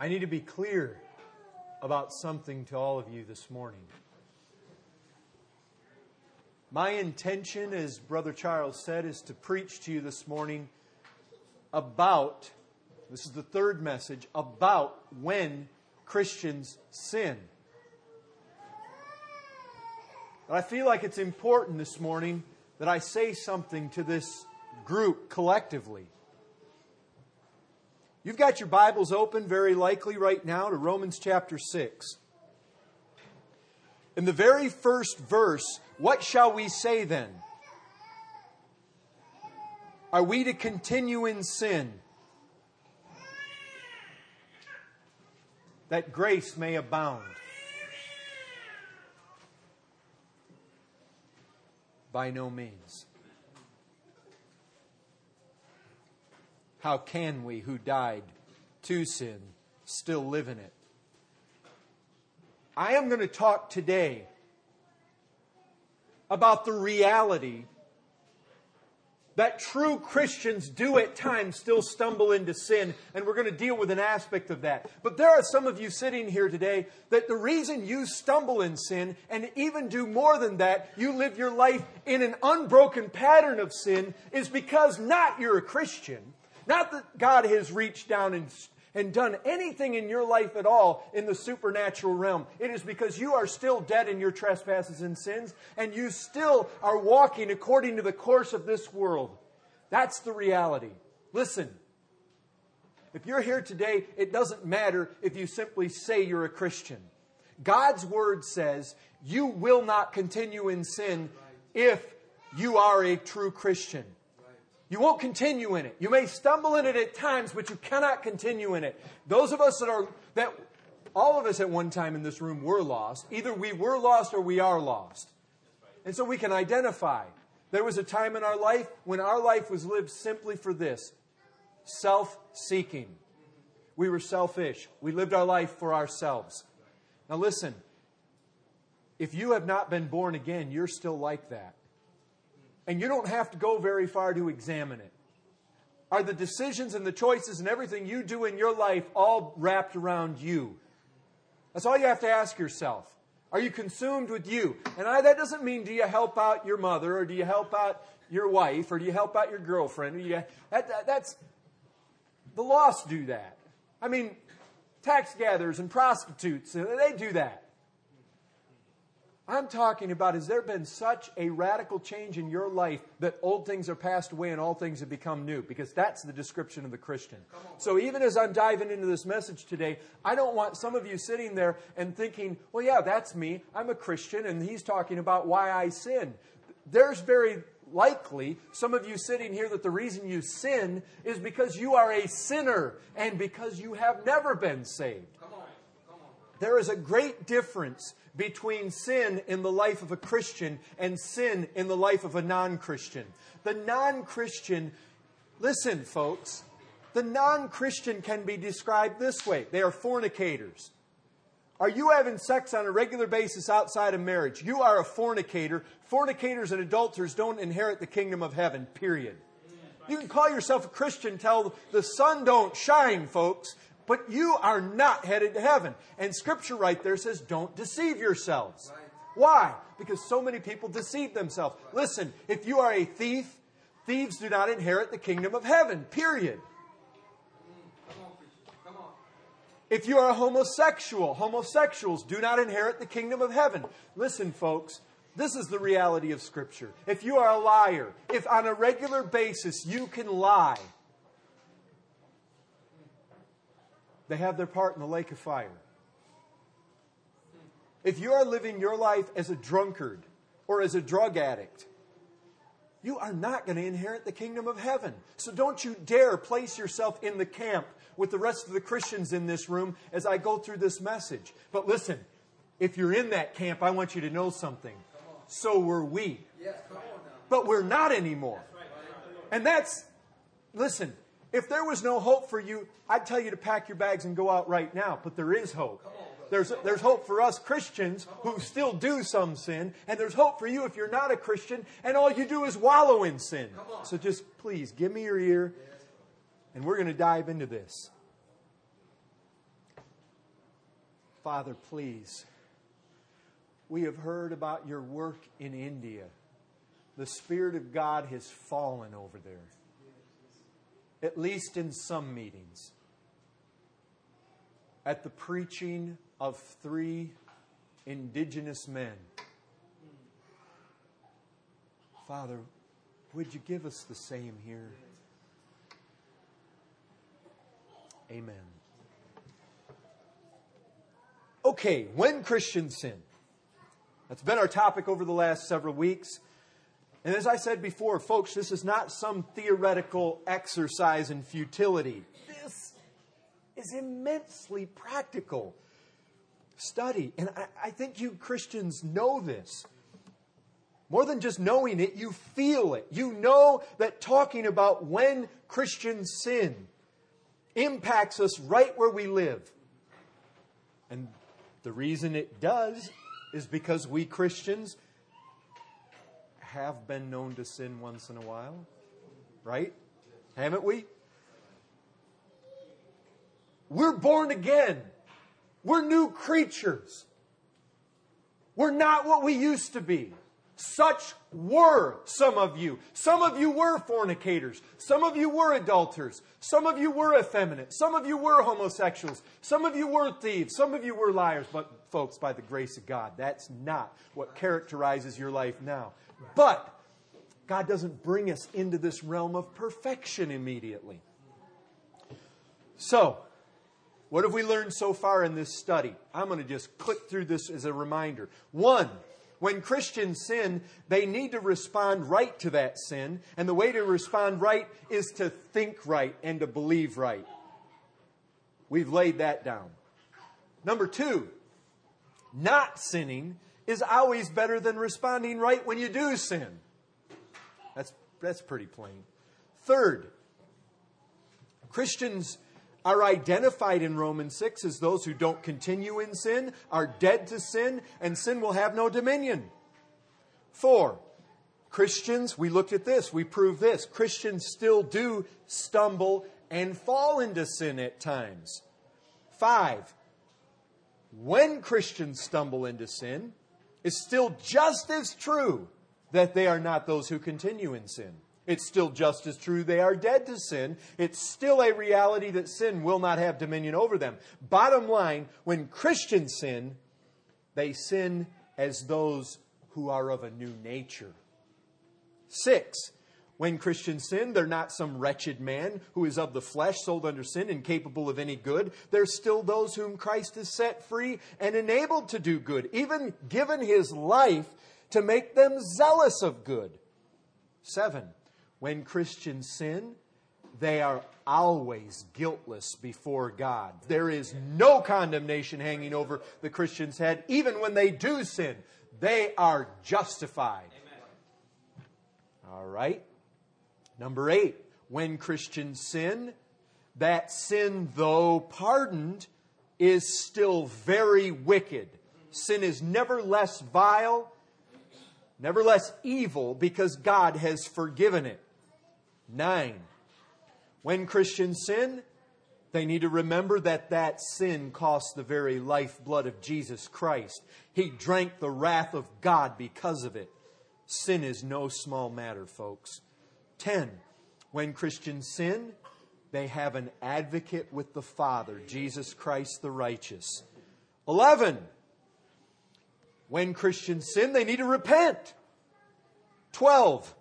I need to be clear about something to all of you this morning. My intention, as Brother Charles said, is to preach to you this morning about, this is the third message, about when Christians sin. But I feel like it's important this morning that I say something to this group collectively. You've got your Bibles open very likely right now to Romans chapter 6. In the very first verse, what shall we say then? Are we to continue in sin that grace may abound? By no means. How can we, who died to sin, still live in it? I am going to talk today about the reality that true Christians do at times still stumble into sin, and we're going to deal with an aspect of that. But there are some of you sitting here today that the reason you stumble in sin, and even do more than that, you live your life in an unbroken pattern of sin, is because not you're a Christian, not that God has reached down and and done anything in your life at all in the supernatural realm. It is because you are still dead in your trespasses and sins, and you still are walking according to the course of this world. That's the reality. Listen, if you're here today, it doesn't matter if you simply say you're a Christian. God's word says you will not continue in sin if you are a true Christian. You won't continue in it. You may stumble in it at times, but you cannot continue in it. Those of us that are, that all of us at one time in this room were lost. Either we were lost or we are lost. And so we can identify. There was a time in our life when our life was lived simply for this self seeking. We were selfish. We lived our life for ourselves. Now, listen, if you have not been born again, you're still like that. And you don't have to go very far to examine it. Are the decisions and the choices and everything you do in your life all wrapped around you? That's all you have to ask yourself. Are you consumed with you? And I, that doesn't mean do you help out your mother or do you help out your wife or do you help out your girlfriend? You, that, that, that's the lost do that. I mean, tax gatherers and prostitutes, they do that. I'm talking about has there been such a radical change in your life that old things are passed away and all things have become new? Because that's the description of the Christian. So even as I'm diving into this message today, I don't want some of you sitting there and thinking, well, yeah, that's me. I'm a Christian and he's talking about why I sin. There's very likely some of you sitting here that the reason you sin is because you are a sinner and because you have never been saved. There is a great difference between sin in the life of a Christian and sin in the life of a non Christian. The non Christian, listen, folks, the non Christian can be described this way they are fornicators. Are you having sex on a regular basis outside of marriage? You are a fornicator. Fornicators and adulterers don't inherit the kingdom of heaven, period. You can call yourself a Christian tell the sun don't shine, folks, but you are not headed to heaven. And scripture right there says, don't deceive yourselves. Why? Because so many people deceive themselves. Listen, if you are a thief, thieves do not inherit the kingdom of heaven, period. If you are a homosexual, homosexuals do not inherit the kingdom of heaven. Listen, folks, this is the reality of Scripture. If you are a liar, if on a regular basis you can lie, they have their part in the lake of fire. If you are living your life as a drunkard or as a drug addict, you are not going to inherit the kingdom of heaven. So don't you dare place yourself in the camp with the rest of the Christians in this room as I go through this message. But listen, if you're in that camp, I want you to know something. So were we. But we're not anymore. And that's, listen, if there was no hope for you, I'd tell you to pack your bags and go out right now, but there is hope. There's, there's hope for us Christians who still do some sin, and there's hope for you if you're not a Christian and all you do is wallow in sin. So just please give me your ear, and we're going to dive into this. Father, please, we have heard about your work in India. The Spirit of God has fallen over there, at least in some meetings. At the preaching of three indigenous men. Father, would you give us the same here? Amen. Okay, when Christians sin. That's been our topic over the last several weeks. And as I said before, folks, this is not some theoretical exercise in futility. This is immensely practical study. And I, I, think you Christians know this. More than just knowing it, you feel it. You know that talking about when Christians sin impacts us right where we live. And the reason it does is because we Christians have been known to sin once in a while, right? Haven't we? We're born again. We're new creatures. We're not what we used to be. Such were some of you. Some of you were fornicators. Some of you were adulterers. Some of you were effeminate. Some of you were homosexuals. Some of you were thieves. Some of you were liars. But, folks, by the grace of God, that's not what characterizes your life now. But God doesn't bring us into this realm of perfection immediately. So, what have we learned so far in this study? I'm going to just click through this as a reminder. One, when Christians sin, they need to respond right to that sin. And the way to respond right is to think right and to believe right. We've laid that down. Number two, not sinning is always better than responding right when you do sin. That's, that's pretty plain. Third, Christians are identified in Romans 6 as those who don't continue in sin, are dead to sin, and sin will have no dominion. Four, Christians, we looked at this, we proved this. Christians still do stumble and fall into sin at times. Five, when Christians stumble into sin, it's still just as true that they are not those who continue in sin. It's still just as true they are dead to sin. It's still a reality that sin will not have dominion over them. Bottom line, when Christians sin, they sin as those who are of a new nature. Six, when Christians sin, they're not some wretched man who is of the flesh, sold under sin, incapable of any good. They're still those whom Christ has set free and enabled to do good, even given his life to make them zealous of good. Seven, when Christians sin, they are always guiltless before God. There is no condemnation hanging over the Christian's head, even when they do sin. They are justified. Amen. All right. Number eight, when Christians sin, that sin, though pardoned, is still very wicked. Sin is never less vile, never less evil, because God has forgiven it. 9. When Christians sin, they need to remember that that sin cost the very lifeblood of Jesus Christ. He drank the wrath of God because of it. Sin is no small matter, folks. 10. When Christians sin, they have an advocate with the Father, Jesus Christ the righteous. 11. When Christians sin, they need to repent. 12.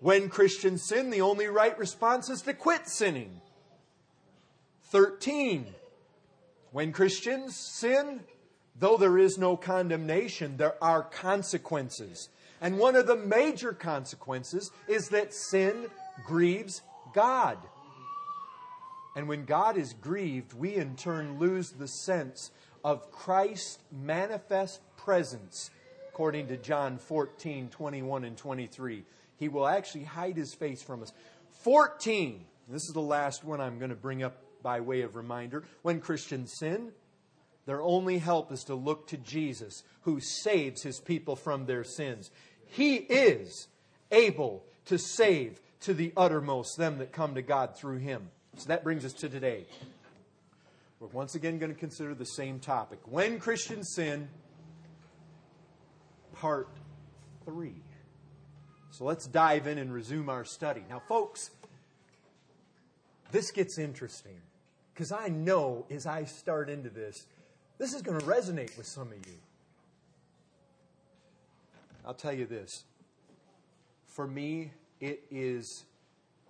When Christians sin, the only right response is to quit sinning. 13. When Christians sin, though there is no condemnation, there are consequences. And one of the major consequences is that sin grieves God. And when God is grieved, we in turn lose the sense of Christ's manifest presence, according to John 14, 21, and 23. He will actually hide his face from us. 14. This is the last one I'm going to bring up by way of reminder. When Christians sin, their only help is to look to Jesus, who saves his people from their sins. He is able to save to the uttermost them that come to God through him. So that brings us to today. We're once again going to consider the same topic. When Christians sin, part three. So let's dive in and resume our study. Now, folks, this gets interesting because I know as I start into this, this is going to resonate with some of you. I'll tell you this. For me, it is,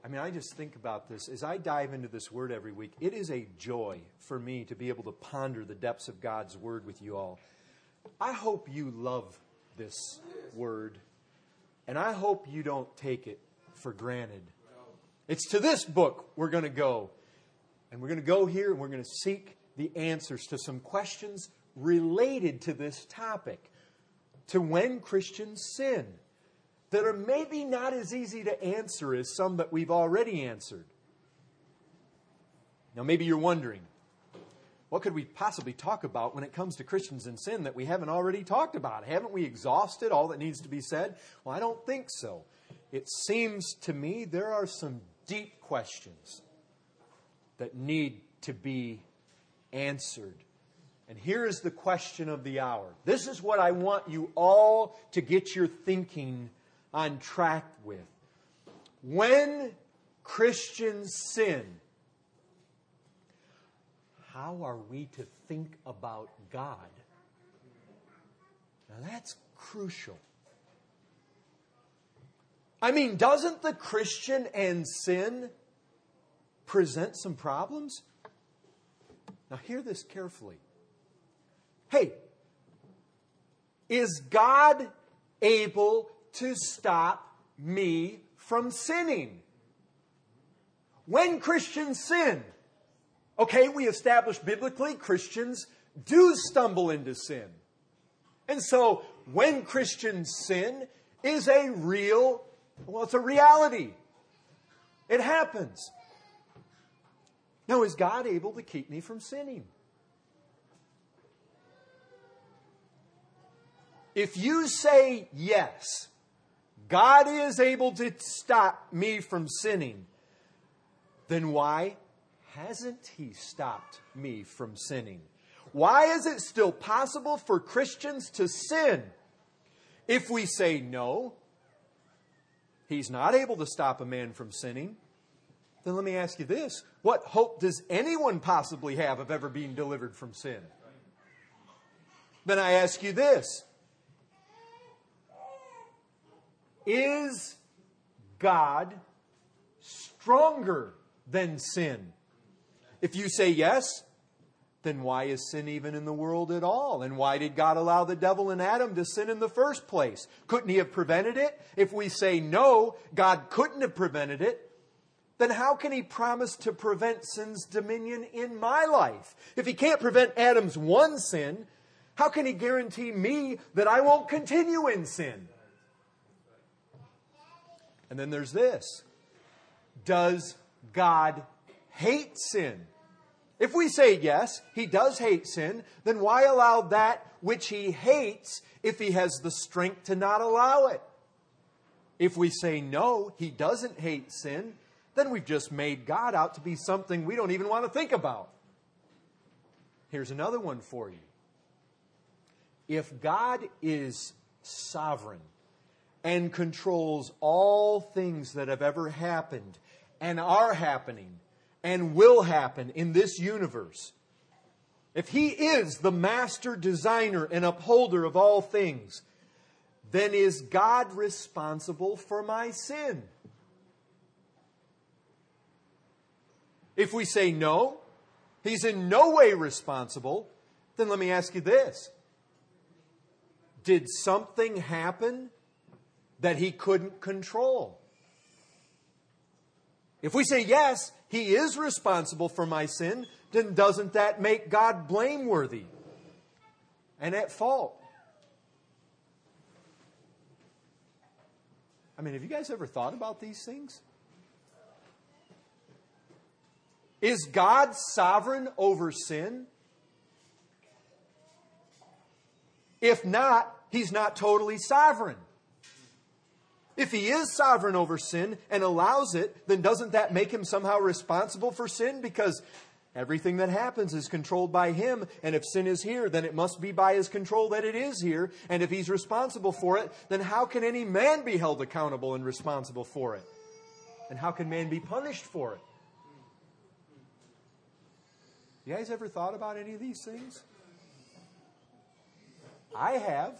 I mean, I just think about this. As I dive into this word every week, it is a joy for me to be able to ponder the depths of God's word with you all. I hope you love this word, and I hope you don't take it for granted. It's to this book we're going to go. And we're going to go here and we're going to seek the answers to some questions related to this topic, to when Christians sin, that are maybe not as easy to answer as some that we've already answered. Now, maybe you're wondering, what could we possibly talk about when it comes to Christians and sin that we haven't already talked about? Haven't we exhausted all that needs to be said? Well, I don't think so. It seems to me there are some deep questions that need to be answered. And here is the question of the hour. This is what I want you all to get your thinking on track with. When Christians sin, how are we to think about God? Now that's crucial. I mean, doesn't the Christian and sin present some problems? Now, hear this carefully. Hey, is God able to stop me from sinning? When Christians sin, okay, we established biblically Christians do stumble into sin. And so when Christians sin is a real well, it's a reality. It happens. Now, is God able to keep me from sinning? If you say yes, God is able to stop me from sinning, then why hasn't He stopped me from sinning? Why is it still possible for Christians to sin? If we say no, he's not able to stop a man from sinning, then let me ask you this what hope does anyone possibly have of ever being delivered from sin? Then I ask you this Is God stronger than sin? If you say yes, then why is sin even in the world at all? And why did God allow the devil and Adam to sin in the first place? Couldn't he have prevented it? If we say no, God couldn't have prevented it, then how can he promise to prevent sin's dominion in my life? If he can't prevent Adam's one sin, how can he guarantee me that I won't continue in sin? And then there's this Does God hate sin? If we say yes, he does hate sin, then why allow that which he hates if he has the strength to not allow it? If we say no, he doesn't hate sin, then we've just made God out to be something we don't even want to think about. Here's another one for you. If God is sovereign and controls all things that have ever happened and are happening, and will happen in this universe, if He is the master designer and upholder of all things, then is God responsible for my sin? If we say no, He's in no way responsible, then let me ask you this Did something happen that He couldn't control? If we say yes, he is responsible for my sin, then doesn't that make God blameworthy and at fault? I mean, have you guys ever thought about these things? Is God sovereign over sin? If not, he's not totally sovereign. If he is sovereign over sin and allows it, then doesn't that make him somehow responsible for sin? Because Everything that happens is controlled by Him, and if sin is here, then it must be by His control that it is here, and if He's responsible for it, then how can any man be held accountable and responsible for it? And how can man be punished for it? You guys ever thought about any of these things? I have.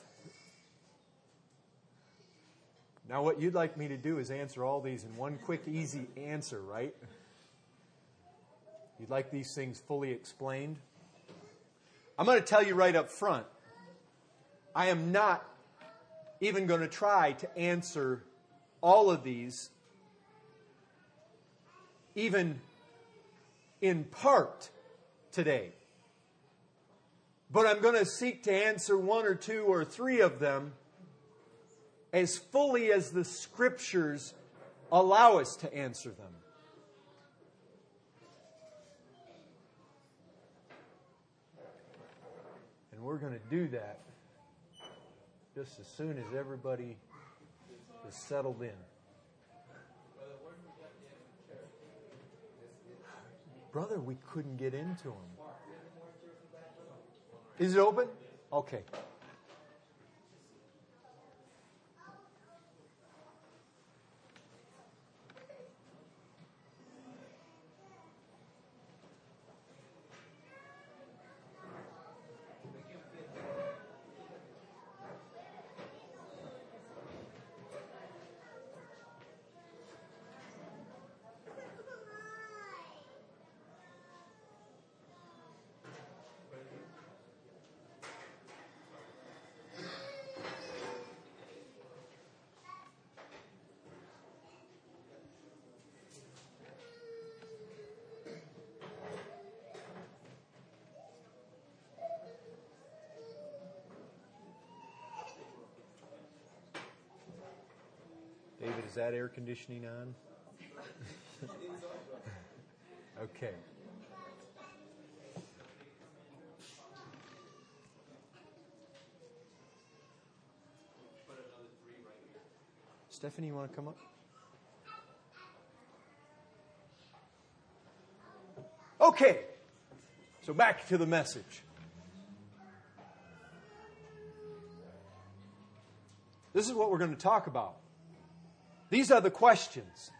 Now, what you'd like me to do is answer all these in one quick, easy answer, right? You'd like these things fully explained? I'm going to tell you right up front I am not even going to try to answer all of these, even in part today. But I'm going to seek to answer one or two or three of them as fully as the scriptures allow us to answer them. And we're going to do that just as soon as everybody is settled in. Brother, we couldn't get into them. Is it open? Okay. David, is that air conditioning on? okay. Stephanie, you want to come up? Okay. So back to the message. This is what we're going to talk about. These are the questions.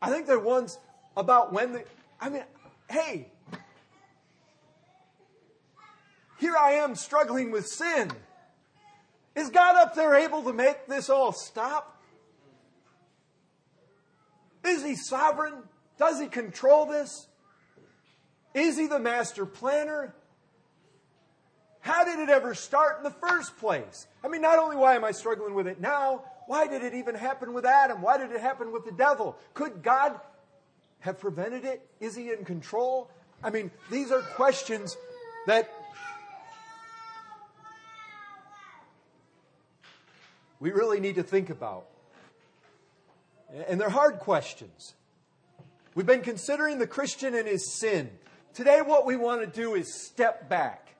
I think they're ones about when the, I mean, hey, here I am struggling with sin. Is God up there able to make this all stop? Is He sovereign? Does He control this? Is He the master planner? How did it ever start in the first place? I mean, not only why am I struggling with it now, why did it even happen with Adam? Why did it happen with the devil? Could God have prevented it? Is he in control? I mean, these are questions that we really need to think about. And they're hard questions. We've been considering the Christian and his sin. Today, what we want to do is step back.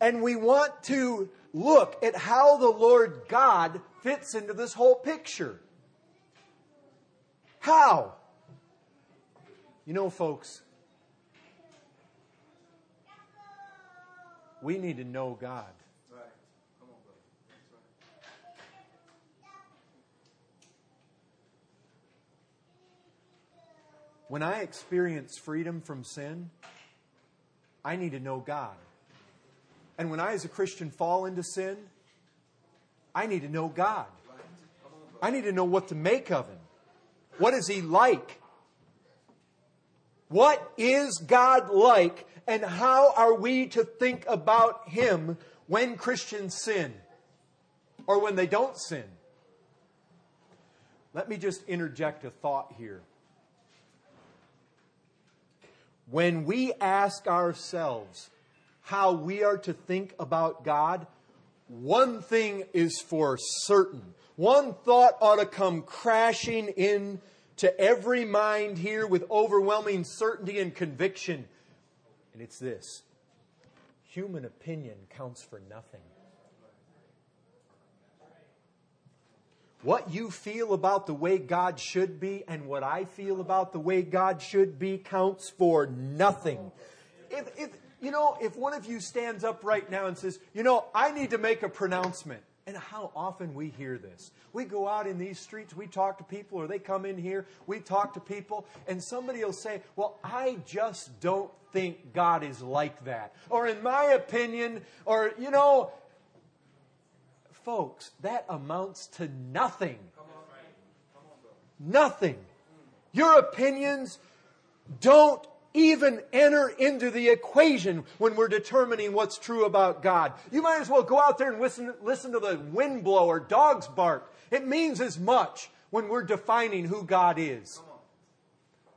And we want to look at how the Lord God fits into this whole picture. How? You know, folks, we need to know God. When I experience freedom from sin, I need to know God. And when I, as a Christian, fall into sin, I need to know God. I need to know what to make of Him. What is He like? What is God like, and how are we to think about Him when Christians sin or when they don't sin? Let me just interject a thought here. When we ask ourselves, how we are to think about God, one thing is for certain. One thought ought to come crashing in to every mind here with overwhelming certainty and conviction. And it's this human opinion counts for nothing. what you feel about the way God should be and what I feel about the way God should be counts for nothing. If, if, you know, if one of you stands up right now and says, you know, I need to make a pronouncement, and how often we hear this. We go out in these streets, we talk to people, or they come in here, we talk to people, and somebody will say, Well, I just don't think God is like that. Or in my opinion, or, you know, folks, that amounts to nothing. Nothing. Your opinions don't even enter into the equation when we're determining what's true about God. You might as well go out there and listen, listen to the wind blow or dogs bark. It means as much when we're defining who God is.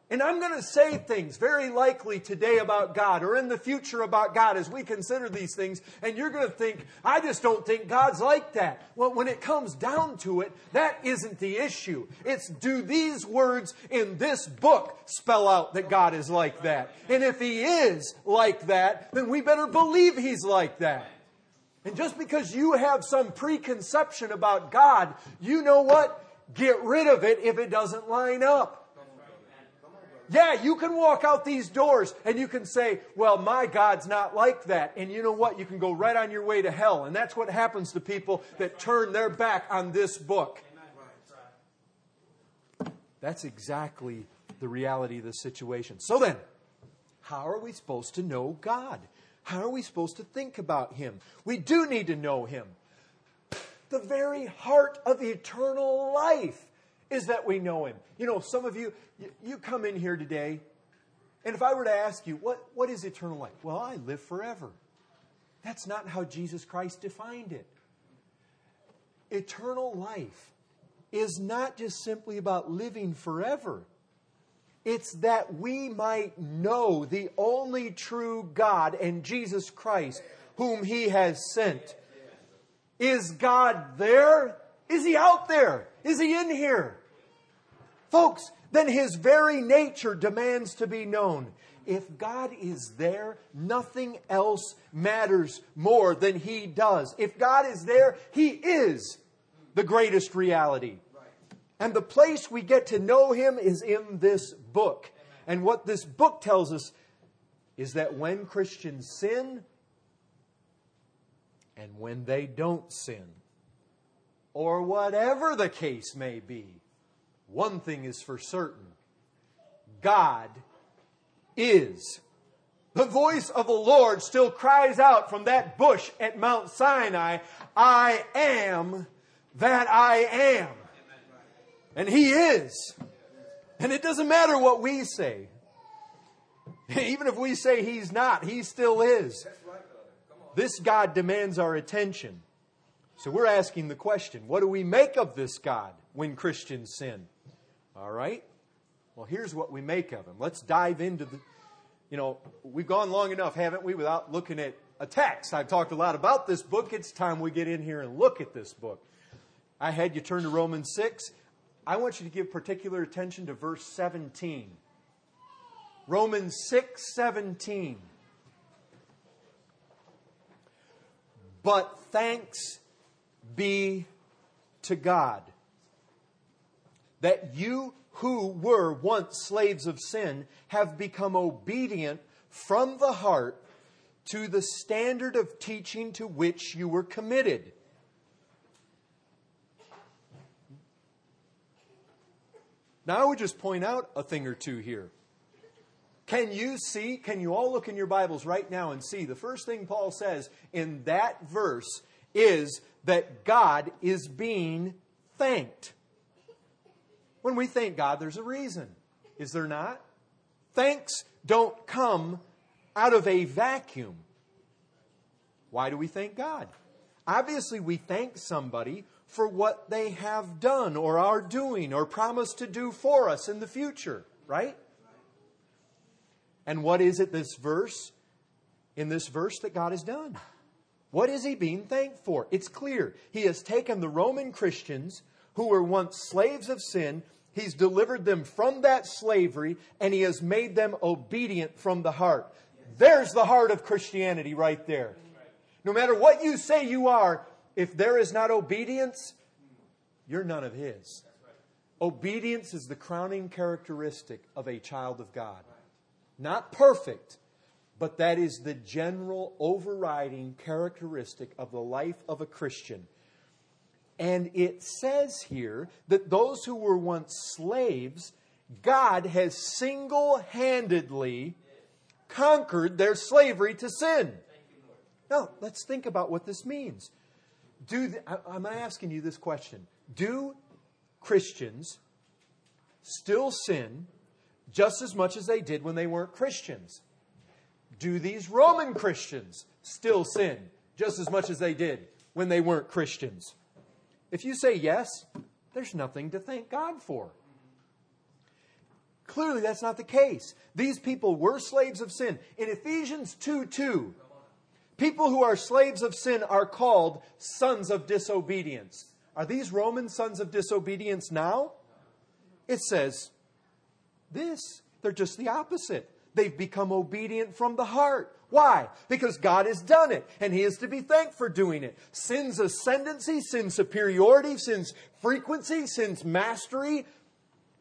And I'm going to say things very likely today about God or in the future about God as we consider these things. And you're going to think, I just don't think God's like that. Well, when it comes down to it, that isn't the issue. It's do these words in this book spell out that God is like that? And if He is like that, then we better believe He's like that. And just because you have some preconception about God, you know what? Get rid of it if it doesn't line up. Yeah, you can walk out these doors and you can say, well, my God's not like that. And you know what? You can go right on your way to hell. And that's what happens to people that turn their back on this book. That's exactly the reality of the situation. So then, how are we supposed to know God? How are we supposed to think about Him? We do need to know Him. The very heart of eternal life is that we know Him. You know, some of you, you come in here today, and if I were to ask you, what, what is eternal life? Well, I live forever. That's not how Jesus Christ defined it. Eternal life is not just simply about living forever. It's that we might know the only true God and Jesus Christ, whom He has sent. Is God there? Is He out there? Is He in here? Folks, then his very nature demands to be known. If God is there, nothing else matters more than he does. If God is there, he is the greatest reality. And the place we get to know him is in this book. And what this book tells us is that when Christians sin and when they don't sin, or whatever the case may be, one thing is for certain God is. The voice of the Lord still cries out from that bush at Mount Sinai I am that I am. And He is. And it doesn't matter what we say. Even if we say He's not, He still is. This God demands our attention. So we're asking the question what do we make of this God when Christians sin? All right? Well, here's what we make of him. Let's dive into the, you know, we've gone long enough, haven't we, without looking at a text. I've talked a lot about this book. It's time we get in here and look at this book. I had you turn to Romans 6. I want you to give particular attention to verse 17. Romans 6 17. But thanks be to God that you who were once slaves of sin have become obedient from the heart to the standard of teaching to which you were committed. Now, I would just point out a thing or two here. Can you see, can you all look in your Bibles right now and see the first thing Paul says in that verse is that God is being thanked. When we thank God, there's a reason. Is there not? Thanks don't come out of a vacuum. Why do we thank God? Obviously, we thank somebody for what they have done or are doing or promised to do for us in the future, right? And what is it this verse in this verse that God has done? What is he being thanked for? It's clear. He has taken the Roman Christians who were once slaves of sin He's delivered them from that slavery and he has made them obedient from the heart. There's the heart of Christianity right there. No matter what you say you are, if there is not obedience, you're none of His. Obedience is the crowning characteristic of a child of God. Not perfect, but that is the general overriding characteristic of the life of a Christian. And it says here that those who were once slaves, God has single handedly conquered their slavery to sin. Now, let's think about what this means. Do the, I'm asking you this question Do Christians still sin just as much as they did when they weren't Christians? Do these Roman Christians still sin just as much as they did when they weren't Christians? If you say yes, there's nothing to thank God for. Clearly, that's not the case. These people were slaves of sin. In Ephesians 2 2, people who are slaves of sin are called sons of disobedience. Are these Roman sons of disobedience now? It says this. They're just the opposite. They've become obedient from the heart. Why? Because God has done it, and He is to be thanked for doing it. Sin's ascendancy, sin's superiority, sin's frequency, sin's mastery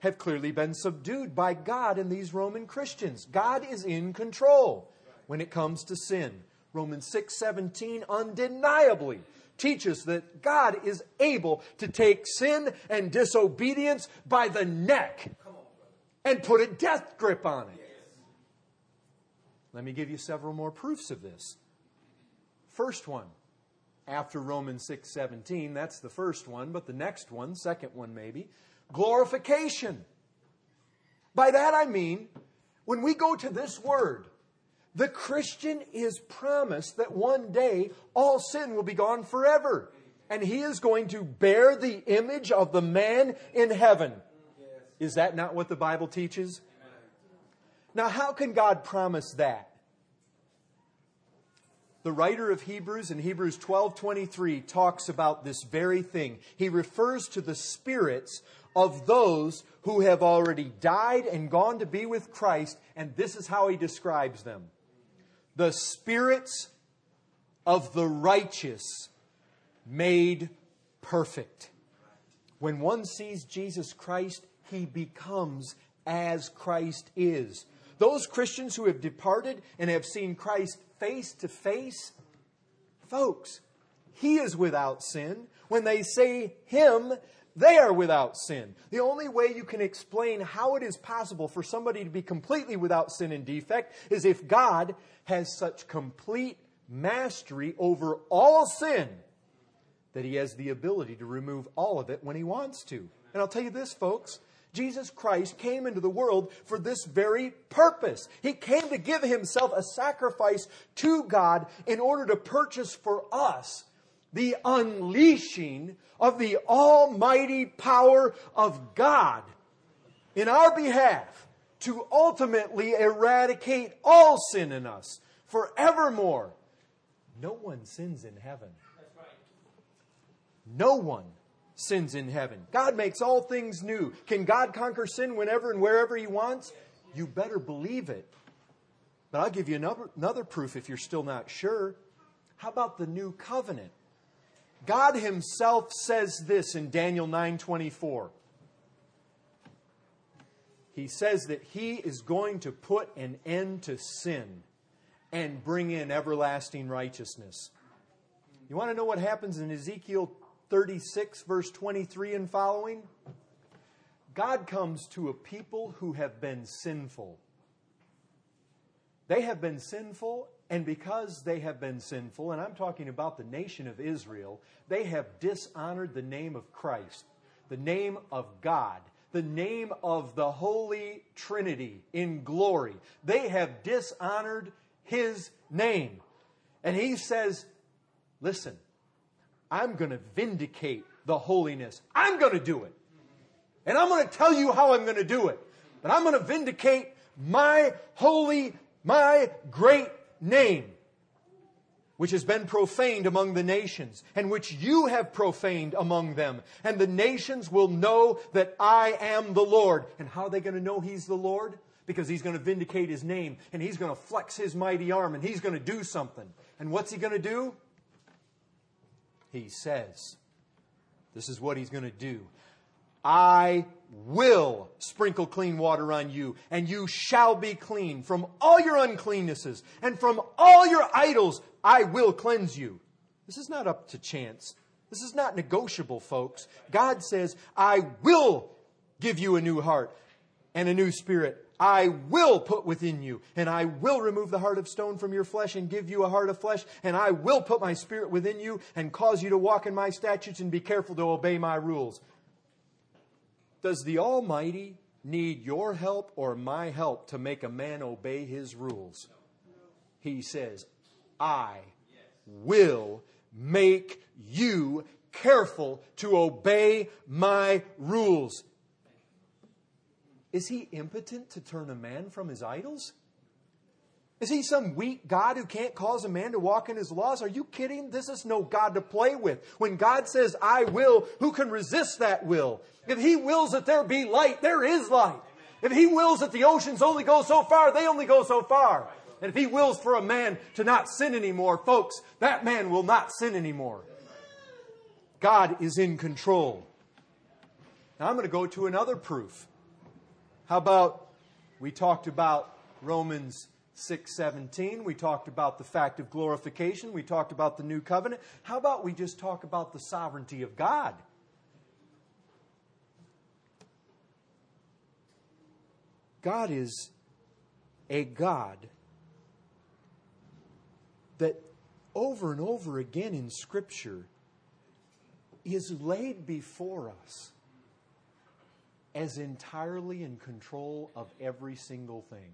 have clearly been subdued by God and these Roman Christians. God is in control when it comes to sin. Romans 6:17 undeniably teaches that God is able to take sin and disobedience by the neck and put a death grip on it. Let me give you several more proofs of this. First one, after Romans 6:17, that's the first one, but the next one, second one maybe, glorification. By that I mean, when we go to this word, the Christian is promised that one day all sin will be gone forever. And he is going to bear the image of the man in heaven. Is that not what the Bible teaches? Now, how can God promise that? The writer of Hebrews in Hebrews 12:23 talks about this very thing. He refers to the spirits of those who have already died and gone to be with Christ, and this is how he describes them. The spirits of the righteous made perfect. When one sees Jesus Christ, he becomes as Christ is. Those Christians who have departed and have seen Christ face to face, folks, he is without sin. When they say him, they are without sin. The only way you can explain how it is possible for somebody to be completely without sin and defect is if God has such complete mastery over all sin that he has the ability to remove all of it when he wants to. And I'll tell you this, folks Jesus Christ came into the world for this very purpose. He came to give himself a sacrifice to God in order to purchase for us the unleashing of the almighty power of God in our behalf to ultimately eradicate all sin in us forevermore. No one sins in heaven. No one sins in heaven. God makes all things new. Can God conquer sin whenever and wherever He wants? You better believe it. But I'll give you another, another proof if you're still not sure. How about the new covenant? God himself says this in Daniel 9:24. He says that he is going to put an end to sin and bring in everlasting righteousness. You want to know what happens in Ezekiel 36, verse 23 and following, God comes to a people who have been sinful. They have been sinful, and because they have been sinful, and I'm talking about the nation of Israel, they have dishonored the name of Christ, the name of God, the name of the Holy Trinity in glory. They have dishonored His name. And He says, Listen, I'm going to vindicate the holiness. I'm going to do it. And I'm going to tell you how I'm going to do it. But I'm going to vindicate my holy, my great name, which has been profaned among the nations, and which you have profaned among them. And the nations will know that I am the Lord. And how are they going to know He's the Lord? Because He's going to vindicate His name, and He's going to flex His mighty arm, and He's going to do something. And what's He going to do? He says This is what he's going to do. I will sprinkle clean water on you, and you shall be clean from all your uncleannesses, and from all your idols I will cleanse you. This is not up to chance. This is not negotiable, folks. God says, I will give you a new heart and a new spirit. I will put within you, and I will remove the heart of stone from your flesh and give you a heart of flesh, and I will put my spirit within you and cause you to walk in my statutes and be careful to obey my rules. Does the Almighty need your help or my help to make a man obey his rules? He says, I will make you careful to obey my rules. Is he impotent to turn a man from his idols? Is he some weak God who can't cause a man to walk in his laws? Are you kidding? This is no God to play with. When God says, I will, who can resist that will? If he wills that there be light, there is light. If he wills that the oceans only go so far, they only go so far. And if he wills for a man to not sin anymore, folks, that man will not sin anymore. God is in control. Now I'm going to go to another proof. How about we talked about Romans 6:17, we talked about the fact of glorification, we talked about the new covenant. How about we just talk about the sovereignty of God? God is a God that over and over again in Scripture is laid before us as entirely in control of every single thing.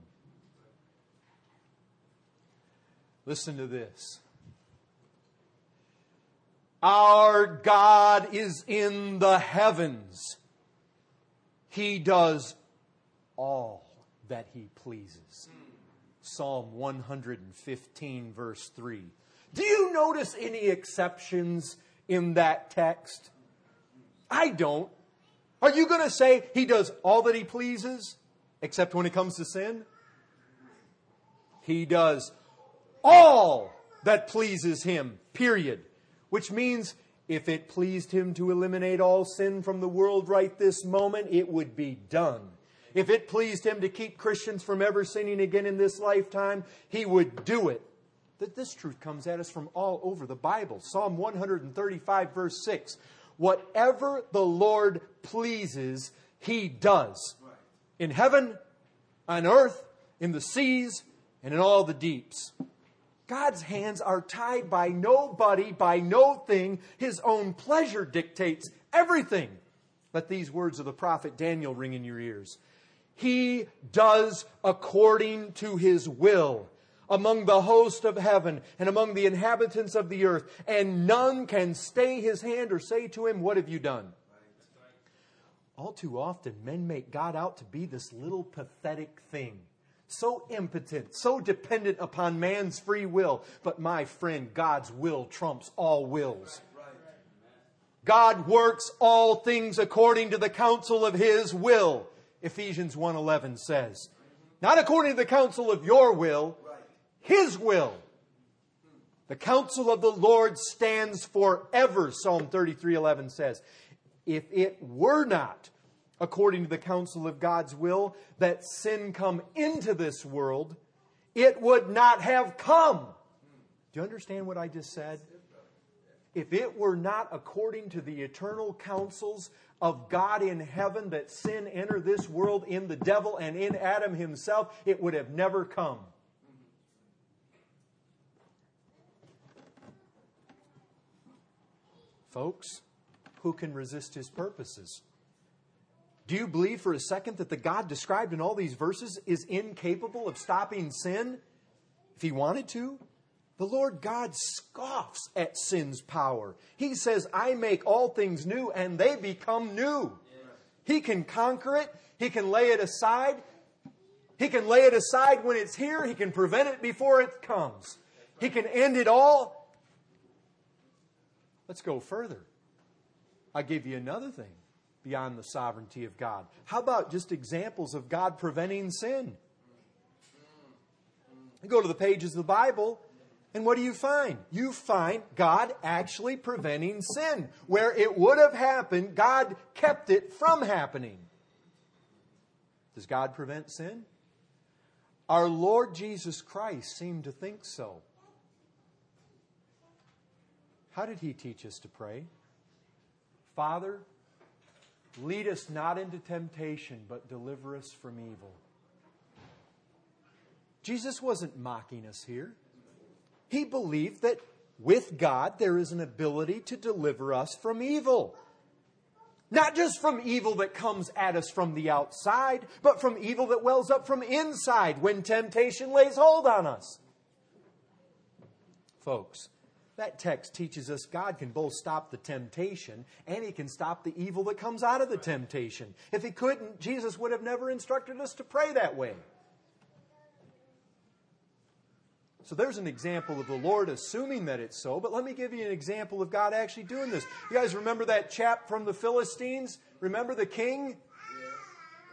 Listen to this. Our God is in the heavens. He does all that he pleases. Psalm 115, verse 3. Do you notice any exceptions in that text? I don't. Are you going to say he does all that he pleases, except when it comes to sin? He does all that pleases him, period. Which means if it pleased him to eliminate all sin from the world right this moment, it would be done. If it pleased him to keep Christians from ever sinning again in this lifetime, he would do it. That this truth comes at us from all over the Bible. Psalm 135, verse 6. Whatever the Lord pleases, he does. In heaven, on earth, in the seas, and in all the deeps. God's hands are tied by nobody, by no thing. His own pleasure dictates everything. Let these words of the prophet Daniel ring in your ears. He does according to his will among the host of heaven and among the inhabitants of the earth, and none can stay his hand or say to him, What have you done? All too often, men make God out to be this little pathetic thing, so impotent, so dependent upon man's free will. But my friend, God's will trumps all wills. God works all things according to the counsel of his will. Ephesians 1:11 says. Not according to the counsel of your will, his will. The counsel of the Lord stands forever, Psalm 33:11 says. If it were not according to the counsel of God's will that sin come into this world, it would not have come. Do you understand what I just said? If it were not according to the eternal counsels of God in heaven that sin enter this world in the devil and in Adam himself, it would have never come. Folks, who can resist his purposes? Do you believe for a second that the God described in all these verses is incapable of stopping sin if he wanted to? The Lord God scoffs at sin's power. He says, I make all things new, and they become new. He can conquer it, He can lay it aside. He can lay it aside when it's here, He can prevent it before it comes. He can end it all. Let's go further. I give you another thing beyond the sovereignty of God. How about just examples of God preventing sin? You go to the pages of the Bible, And what do you find? You find God actually preventing sin. Where it would have happened, God kept it from happening. Does God prevent sin? Our Lord Jesus Christ seemed to think so. How did he teach us to pray? Father, lead us not into temptation, but deliver us from evil. Jesus wasn't mocking us here. He believed that with God there is an ability to deliver us from evil. Not just from evil that comes at us from the outside, but from evil that wells up from inside when temptation lays hold on us. Folks, that text teaches us God can both stop the temptation and He can stop the evil that comes out of the temptation. If He couldn't, Jesus would have never instructed us to pray that way. So there's an example of the Lord assuming that it's so, but let me give you an example of God actually doing this. You guys remember that chap from the Philistines? Remember the king?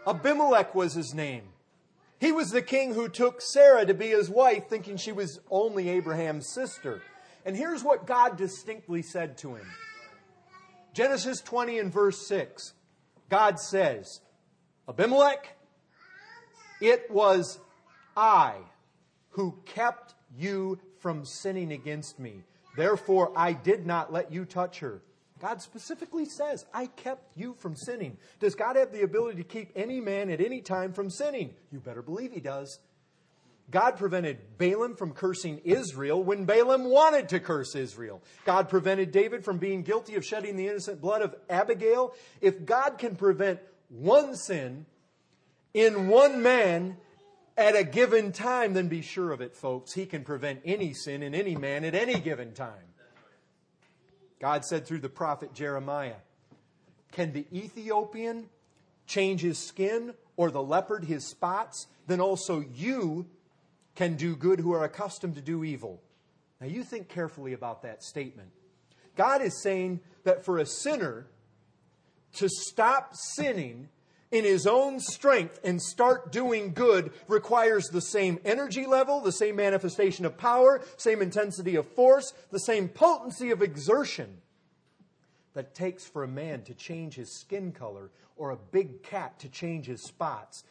Abimelech was his name. He was the king who took Sarah to be his wife, thinking she was only Abraham's sister. And here's what God distinctly said to him Genesis 20 and verse 6. God says, Abimelech, it was I who kept you from sinning against me. Therefore, I did not let you touch her. God specifically says, I kept you from sinning. Does God have the ability to keep any man at any time from sinning? You better believe he does. God prevented Balaam from cursing Israel when Balaam wanted to curse Israel. God prevented David from being guilty of shedding the innocent blood of Abigail. If God can prevent one sin in one man, at a given time, then be sure of it, folks. He can prevent any sin in any man at any given time. God said through the prophet Jeremiah Can the Ethiopian change his skin or the leopard his spots? Then also you can do good who are accustomed to do evil. Now you think carefully about that statement. God is saying that for a sinner to stop sinning, in his own strength and start doing good requires the same energy level, the same manifestation of power, same intensity of force, the same potency of exertion that takes for a man to change his skin color or a big cat to change his spots.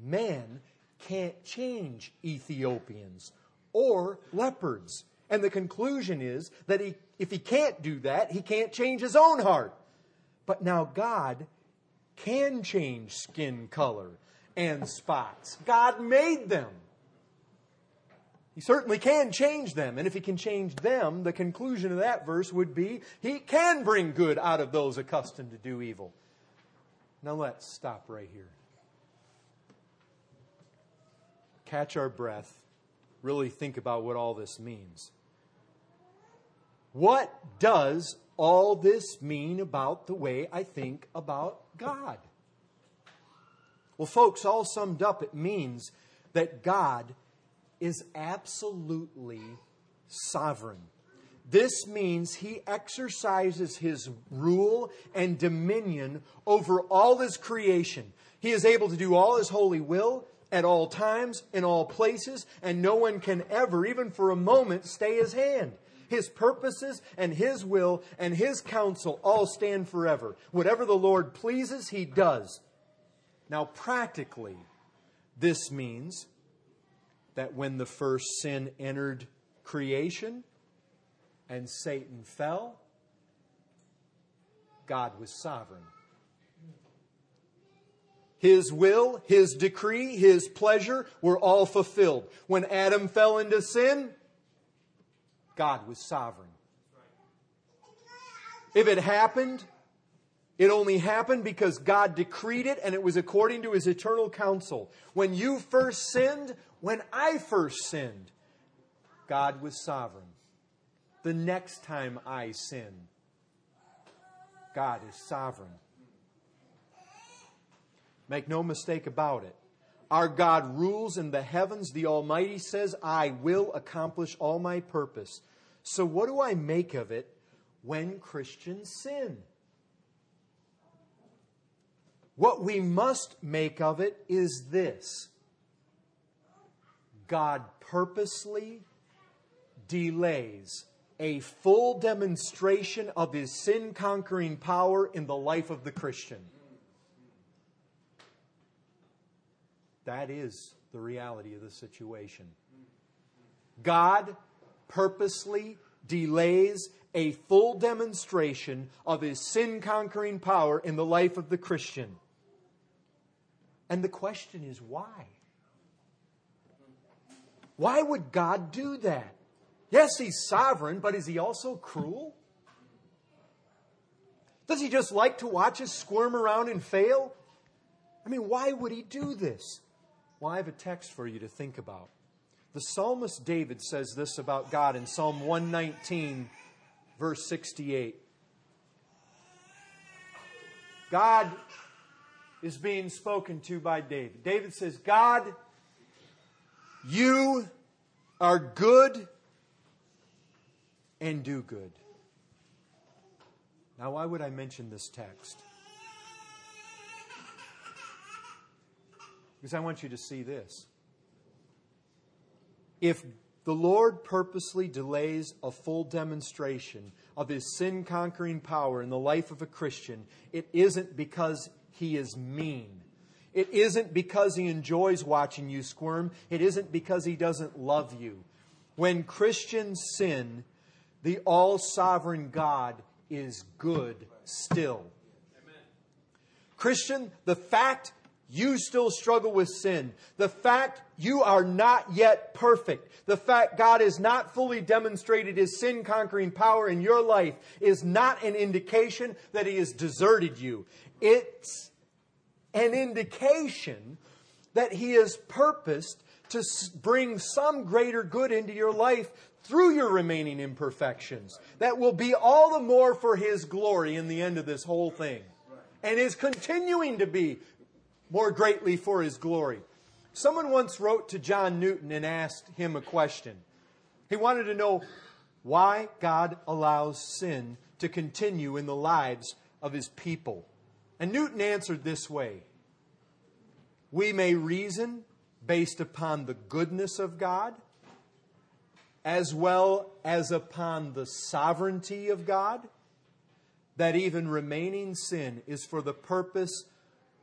Man can't change Ethiopians or leopards. And the conclusion is that he, if he can't do that, he can't change his own heart. But now God can change skin color and spots. God made them. He certainly can change them. And if he can change them, the conclusion of that verse would be he can bring good out of those accustomed to do evil. Now let's stop right here. Catch our breath. Really think about what all this means. What does all this mean about the way I think about God? Well, folks, all summed up, it means that God is absolutely sovereign. This means he exercises his rule and dominion over all his creation. He is able to do all his holy will at all times, in all places, and no one can ever, even for a moment, stay his hand. His purposes and His will and His counsel all stand forever. Whatever the Lord pleases, He does. Now, practically, this means that when the first sin entered creation and Satan fell, God was sovereign. His will, His decree, His pleasure were all fulfilled. When Adam fell into sin, God was sovereign. If it happened, it only happened because God decreed it and it was according to his eternal counsel. When you first sinned, when I first sinned, God was sovereign. The next time I sin, God is sovereign. Make no mistake about it. Our God rules in the heavens. The Almighty says, I will accomplish all my purpose. So, what do I make of it when Christians sin? What we must make of it is this God purposely, delays a full demonstration of his sin conquering power in the life of the Christian. That is the reality of the situation. God purposely delays a full demonstration of his sin conquering power in the life of the Christian. And the question is why? Why would God do that? Yes, he's sovereign, but is he also cruel? Does he just like to watch us squirm around and fail? I mean, why would he do this? Well, I have a text for you to think about. The psalmist David says this about God in Psalm 119, verse 68. God is being spoken to by David. David says, God, you are good and do good. Now, why would I mention this text? Because I want you to see this. If the Lord purposely delays a full demonstration of his sin conquering power in the life of a Christian, it isn't because he is mean. It isn't because he enjoys watching you squirm. It isn't because he doesn't love you. When Christians sin, the all sovereign God is good still. Amen. Christian, the fact you still struggle with sin, the fact you are not yet perfect, the fact God has not fully demonstrated his sin conquering power in your life is not an indication that he has deserted you. It's an indication that he has purposed to bring some greater good into your life through your remaining imperfections. That will be all the more for His glory in the end of this whole thing. And is continuing to be more greatly for His glory. Someone once wrote to John Newton and asked him a question. He wanted to know why God allows sin to continue in the lives of His people. And Newton answered this way We may reason based upon the goodness of God as well as upon the sovereignty of God, that even remaining sin is for the purpose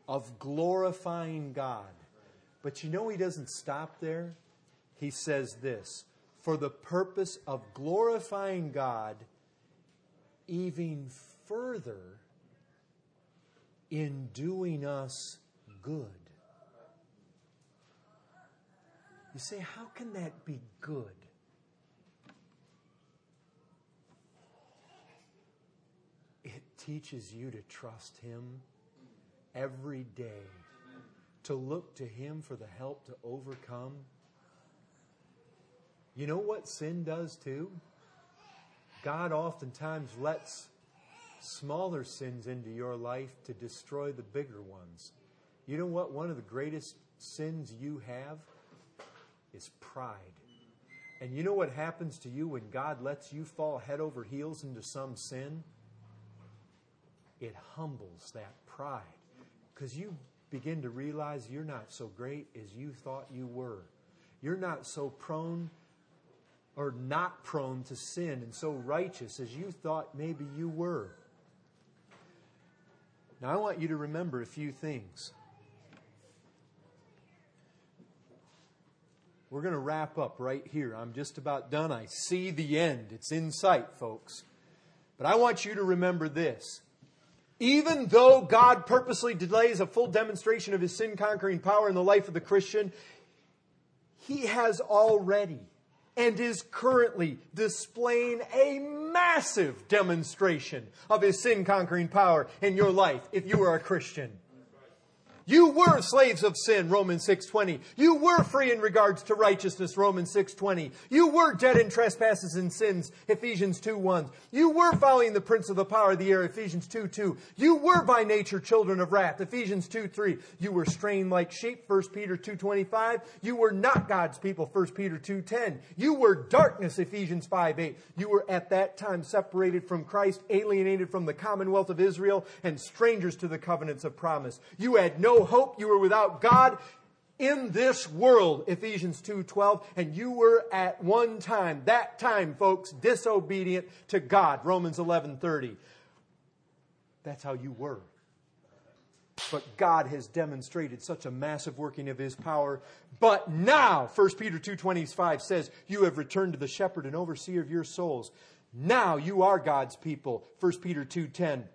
of glorifying God. But you know, he doesn't stop there. He says this for the purpose of glorifying God even further in doing us good. You say, how can that be good? It teaches you to trust Him every day, to look to Him for the help to overcome. You know what sin does too? God oftentimes lets smaller sins into your life to destroy the bigger ones. You know what? One of the greatest sins you have is pride. And you know what happens to you when God lets you fall head over heels into some sin? it humbles that pride because you begin to realize you're not so great as you thought you were. You're not so prone or not prone to sin and so righteous as you thought maybe you were. Now, I want you to remember a few things. We're going to wrap up right here. I'm just about done. I see the end. It's in sight, folks. But I want you to remember this even though God purposely delays a full demonstration of his sin conquering power in the life of the Christian, he has already and is currently displaying a massive demonstration of his sin conquering power in your life if you are a Christian. You were slaves of sin, Romans 6:20. You were free in regards to righteousness, Romans 6:20. You were dead in trespasses and sins, Ephesians 2:1. You were following the prince of the power of the air, Ephesians 2:2. You were by nature children of wrath, Ephesians 2:3. You were strained like sheep, 1 Peter 2:25. You were not God's people, 1 Peter 2:10. You were darkness, Ephesians 5:8. You were at that time separated from Christ, alienated from the commonwealth of Israel, and strangers to the covenants of promise. You had no hope. You were without God. in this world, Ephesians 2:12, and you were at one time, that time, folks, disobedient to God, Romans 11:30. That's how you were. But God has demonstrated such a massive working of his power. But now, 1 Peter 2:25 says, you have returned to the shepherd and overseer of your souls. Now you are God's people, 1 Peter 2:10.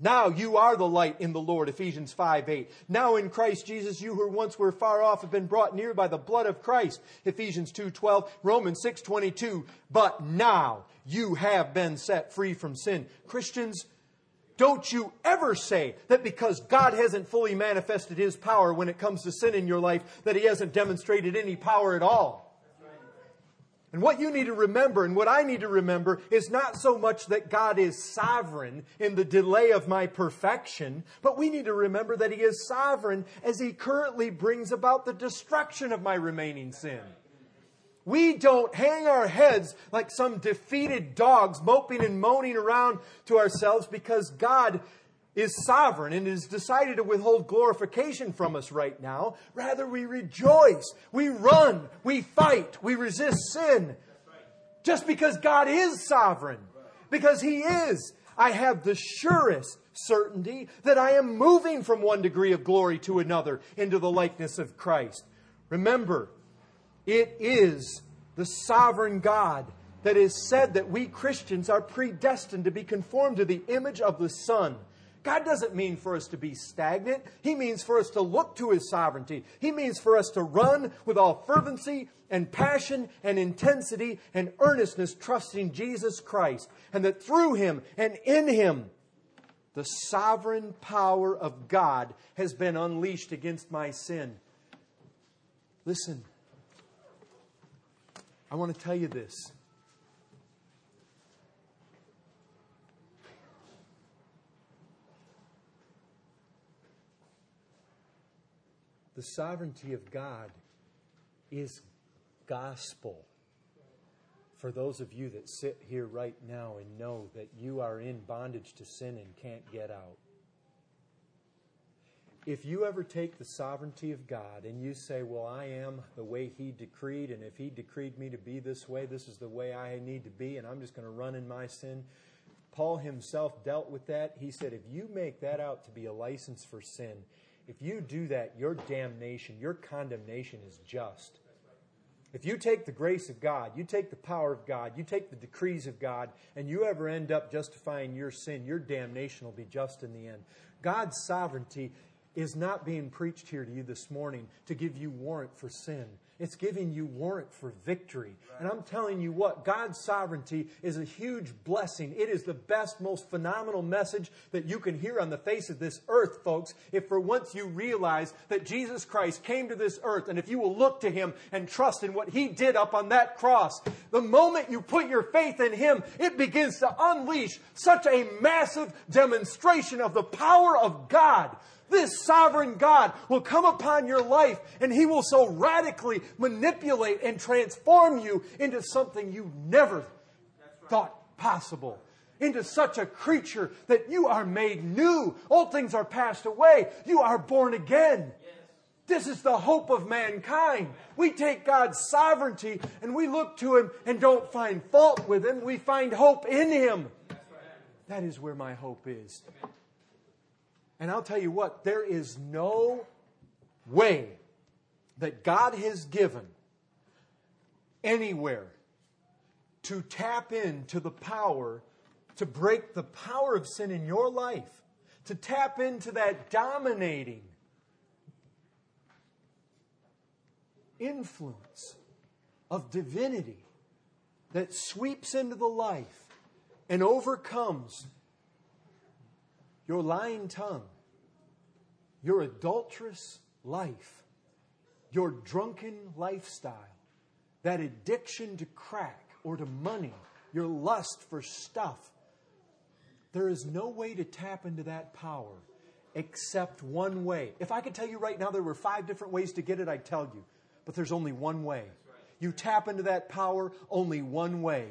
Now you are the light in the Lord, Ephesians 5 8. Now in Christ Jesus, you who once were far off have been brought near by the blood of Christ, Ephesians 2 12. Romans 6 22. But now you have been set free from sin. Christians, don't you ever say that because God hasn't fully manifested His power when it comes to sin in your life, that He hasn't demonstrated any power at all. And what you need to remember, and what I need to remember, is not so much that God is sovereign in the delay of my perfection, but we need to remember that He is sovereign as He currently brings about the destruction of my remaining sin. We don't hang our heads like some defeated dogs moping and moaning around to ourselves because God is sovereign and has decided to withhold glorification from us right now. Rather, we rejoice, we run, we fight, we resist sin. Just because God is sovereign, because He is, I have the surest certainty that I am moving from one degree of glory to another into the likeness of Christ. Remember, it is the sovereign God that is said that we Christians are predestined to be conformed to the image of the Son. God doesn't mean for us to be stagnant. He means for us to look to His sovereignty. He means for us to run with all fervency and passion and intensity and earnestness, trusting Jesus Christ. And that through Him and in Him, the sovereign power of God has been unleashed against my sin. Listen, I want to tell you this. The sovereignty of God is gospel for those of you that sit here right now and know that you are in bondage to sin and can't get out. If you ever take the sovereignty of God and you say, Well, I am the way He decreed, and if He decreed me to be this way, this is the way I need to be, and I'm just going to run in my sin. Paul himself dealt with that. He said, If you make that out to be a license for sin, if you do that, your damnation, your condemnation is just. If you take the grace of God, you take the power of God, you take the decrees of God, and you ever end up justifying your sin, your damnation will be just in the end. God's sovereignty is not being preached here to you this morning to give you warrant for sin. It's giving you warrant for victory. And I'm telling you what, God's sovereignty is a huge blessing. It is the best, most phenomenal message that you can hear on the face of this earth, folks, if for once you realize that Jesus Christ came to this earth, and if you will look to Him and trust in what He did up on that cross, the moment you put your faith in Him, it begins to unleash such a massive demonstration of the power of God this sovereign God will come upon your life and He will so radically manipulate and transform you into something you never thought possible. Into such a creature that you are made new. Old things are passed away. You are born again. This is the hope of mankind. We take God's sovereignty and we look to Him and don't find fault with Him. We find hope in Him. That is where my hope is. And I'll tell you what, there is no way that God has given anywhere to tap into the power to break the power of sin in your life, to tap into that dominating influence of divinity that sweeps into the life and overcomes your lying tongue, your adulterous life, your drunken lifestyle, that addiction to crack or to money, your lust for stuff. There is no way to tap into that power except one way. If I could tell you right now there were five different ways to get it, I'd tell you. But there's only one way. You tap into that power only one way,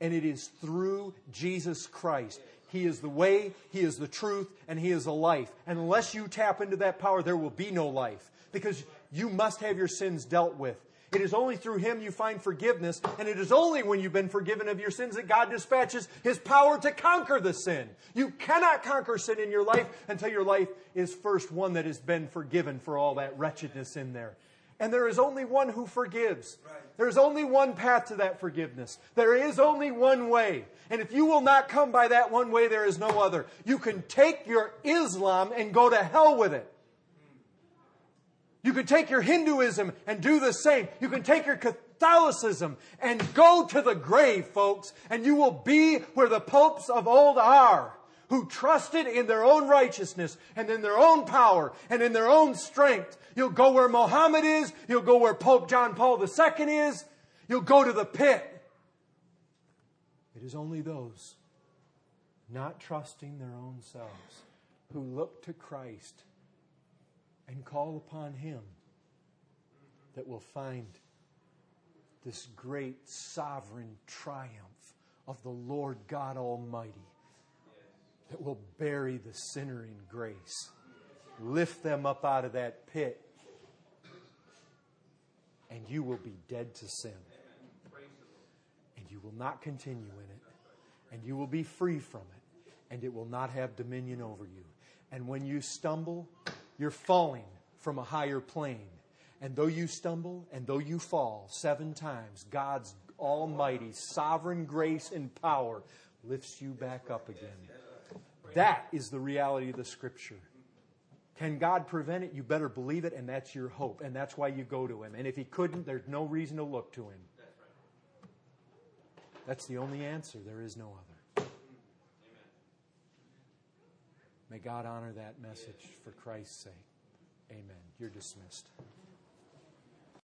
and it is through Jesus Christ. He is the way, He is the truth, and He is the life. And unless you tap into that power, there will be no life. because you must have your sins dealt with. It is only through Him you find forgiveness, and it is only when you've been forgiven of your sins that God dispatches His power to conquer the sin. You cannot conquer sin in your life until your life is first one that has been forgiven for all that wretchedness in there. And there is only one who forgives. There's only one path to that forgiveness. There is only one way. And if you will not come by that one way, there is no other. You can take your Islam and go to hell with it. You can take your Hinduism and do the same. You can take your Catholicism and go to the grave, folks, and you will be where the popes of old are, who trusted in their own righteousness and in their own power and in their own strength. You'll go where Mohammed is. You'll go where Pope John Paul II is. You'll go to the pit. It is only those not trusting their own selves who look to Christ and call upon Him that will find this great sovereign triumph of the Lord God Almighty that will bury the sinner in grace, lift them up out of that pit, and you will be dead to sin. And you will not continue in it, and you will be free from it, and it will not have dominion over you. And when you stumble, you're falling from a higher plane. And though you stumble and though you fall seven times, God's almighty sovereign grace and power lifts you back up again. That is the reality of the scripture. Can God prevent it? You better believe it, and that's your hope. And that's why you go to Him. And if He couldn't, there's no reason to look to Him. That's the only answer. There is no other. May God honor that message for Christ's sake. Amen. You're dismissed.